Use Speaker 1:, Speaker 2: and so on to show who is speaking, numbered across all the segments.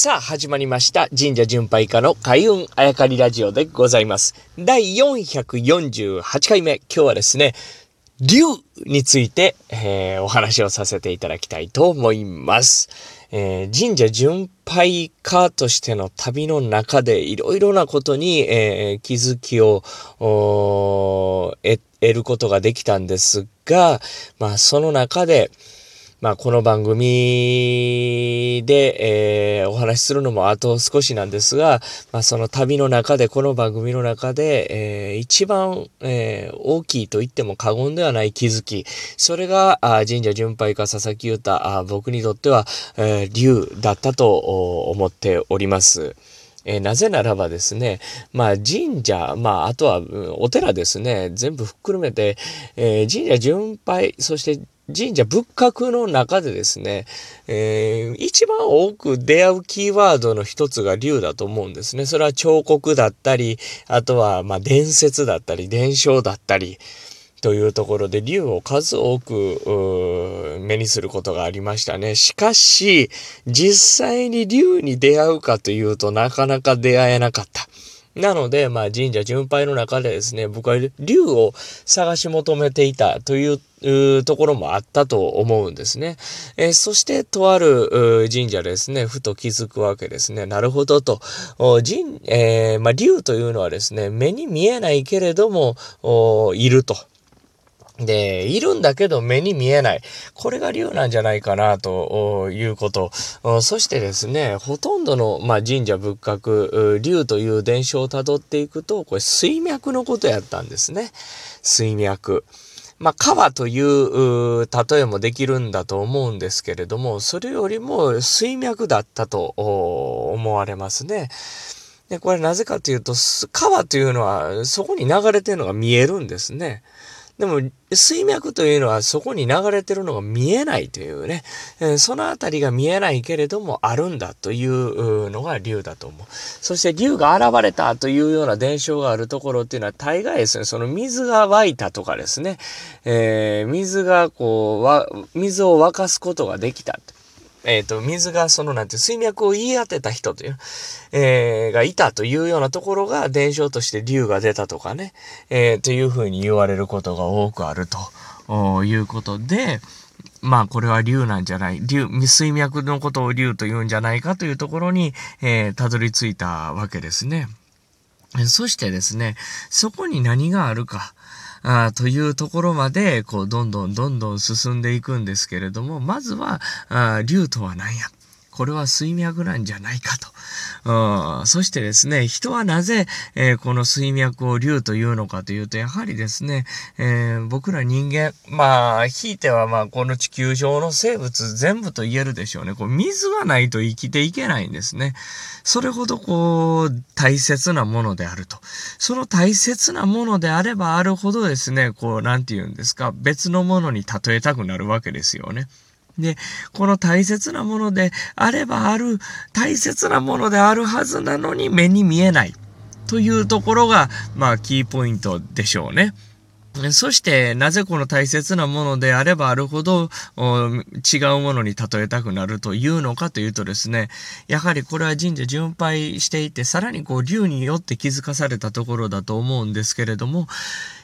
Speaker 1: さあ、始まりました。神社巡拝家の開運あやかりラジオでございます。第448回目。今日はですね、竜について、えー、お話をさせていただきたいと思います。えー、神社巡拝家としての旅の中でいろいろなことに、えー、気づきを得ることができたんですが、まあその中で、まあ、この番組で、えー、お話しするのもあと少しなんですが、まあ、その旅の中で、この番組の中で、えー、一番、えー、大きいと言っても過言ではない気づき、それが、あ神社巡拝家佐々木優太、あ僕にとっては、えー、竜だったと思っております。えー、なぜならばですね、まあ神社、まああとはお寺ですね、全部含めて、えー、神社巡拝、そして神社仏閣の中でですね、えー、一番多く出会うキーワードの一つが竜だと思うんですね。それは彫刻だったり、あとはま伝説だったり、伝承だったり、というところで竜を数多く目にすることがありましたね。しかし、実際に竜に出会うかというとなかなか出会えなかった。なので、まあ神社巡拝の中でですね、僕は竜を探し求めていたというところもあったと思うんですね。えー、そして、とある神社ですね、ふと気づくわけですね。なるほどと。神えー、まあ、竜というのはですね、目に見えないけれども、いると。で、いるんだけど目に見えない。これが竜なんじゃないかなということ。そしてですね、ほとんどの、まあ、神社仏閣、竜という伝承をたどっていくと、これ水脈のことやったんですね。水脈。まあ、川という例えもできるんだと思うんですけれども、それよりも水脈だったと思われますね。で、これなぜかというと、川というのはそこに流れてるのが見えるんですね。でも、水脈というのはそこに流れてるのが見えないというね、えー、そのあたりが見えないけれどもあるんだというのが竜だと思う。そして竜が現れたというような伝承があるところっていうのは大概ですね、その水が湧いたとかですね、えー、水がこう、水を沸かすことができた。えっ、ー、と、水がそのなんて水脈を言い当てた人という、えー、がいたというようなところが伝承として竜が出たとかね、えー、というふうに言われることが多くあるということで、まあこれは竜なんじゃない、竜、水脈のことを竜と言うんじゃないかというところに、えー、たどり着いたわけですね。そしてですね、そこに何があるか。あというところまで、こう、どんどんどんどん進んでいくんですけれども、まずは、あ竜とは何やこれは水脈なんじゃないかと。うん、そしてですね、人はなぜ、えー、この水脈を竜というのかというと、やはりですね、えー、僕ら人間、まあ、ひいてはまあ、この地球上の生物全部と言えるでしょうね。こう水がないと生きていけないんですね。それほどこう、大切なものであると。その大切なものであればあるほどですね、こう、なんて言うんですか、別のものに例えたくなるわけですよね。で、この大切なものであればある、大切なものであるはずなのに目に見えない。というところが、まあ、キーポイントでしょうね。そして、なぜこの大切なものであればあるほど、違うものに例えたくなるというのかというとですね、やはりこれは神社巡拝していて、さらにこう、竜によって気づかされたところだと思うんですけれども、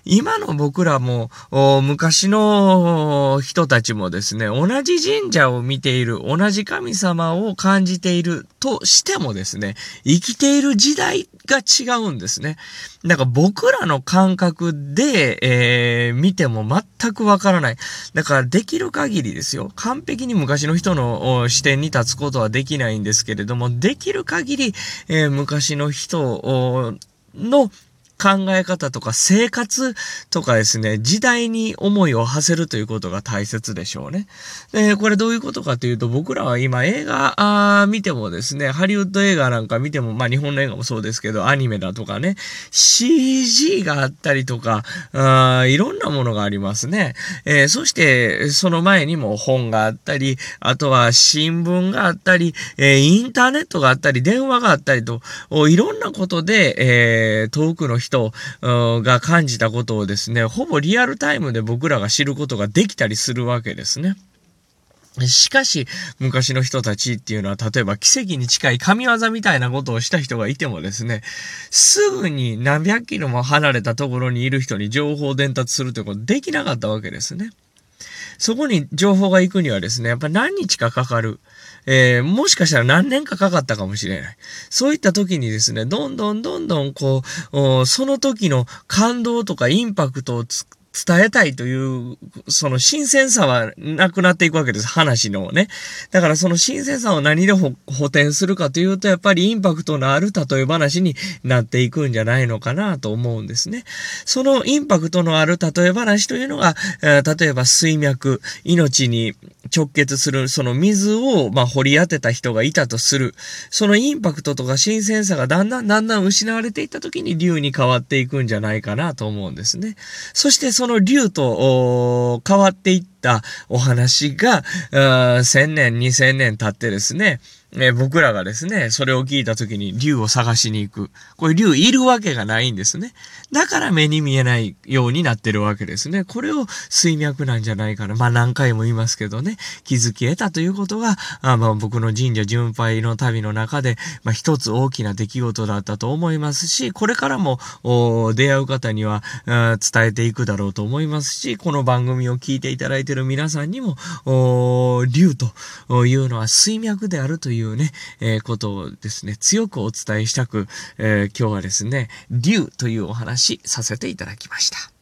Speaker 1: 今の僕らも、昔の人たちもですね、同じ神社を見ている、同じ神様を感じているとしてもですね、生きている時代が違うんですね。だから僕らの感覚で、えー、見ても全くわからない。だからできる限りですよ。完璧に昔の人の視点に立つことはできないんですけれども、できる限り、えー、昔の人の考え方とか生活とかですね、時代に思いを馳せるということが大切でしょうね。で、これどういうことかというと、僕らは今映画見てもですね、ハリウッド映画なんか見ても、まあ日本の映画もそうですけど、アニメだとかね、CG があったりとか、あいろんなものがありますね。えー、そして、その前にも本があったり、あとは新聞があったり、えー、インターネットがあったり、電話があったりと、いろんなことで、えー、遠くの人人が感じたことをですね、ほぼリアルタイムで僕らが知ることができたりするわけですね。しかし、昔の人たちっていうのは、例えば奇跡に近い神業みたいなことをした人がいてもですね、すぐに何百キロも離れたところにいる人に情報を伝達するということできなかったわけですね。そこに情報が行くにはですね、やっぱ何日かかかる。えー、もしかしたら何年かかかったかもしれない。そういった時にですね、どんどんどんどんこう、その時の感動とかインパクトを伝えたいという、その新鮮さはなくなっていくわけです。話のね。だからその新鮮さを何で補填するかというと、やっぱりインパクトのある例え話になっていくんじゃないのかなと思うんですね。そのインパクトのある例え話というのが、え、例えば水脈、命に直結する、その水を、まあ、掘り当てた人がいたとする。そのインパクトとか新鮮さがだんだんだんだん失われていった時に竜に変わっていくんじゃないかなと思うんですね。そしてその竜と変わっていったお話が、1000年、2000年経ってですね、えー、僕らがですね、それを聞いた時に竜を探しに行く。これ竜いるわけがないんですね。だから目に見えないようになってるわけですね。これを水脈なんじゃないかな。まあ何回も言いますけどね、気づき得たということが、あまあ僕の神社巡拝の旅の中で、まあ一つ大きな出来事だったと思いますし、これからも出会う方には伝えていくだろうと思いますし、この番組を聞いていただいている皆さんにも、竜というのは水脈であるといういうね、えー、ことをですね、強くお伝えしたく、えー、今日はですね、竜というお話させていただきました。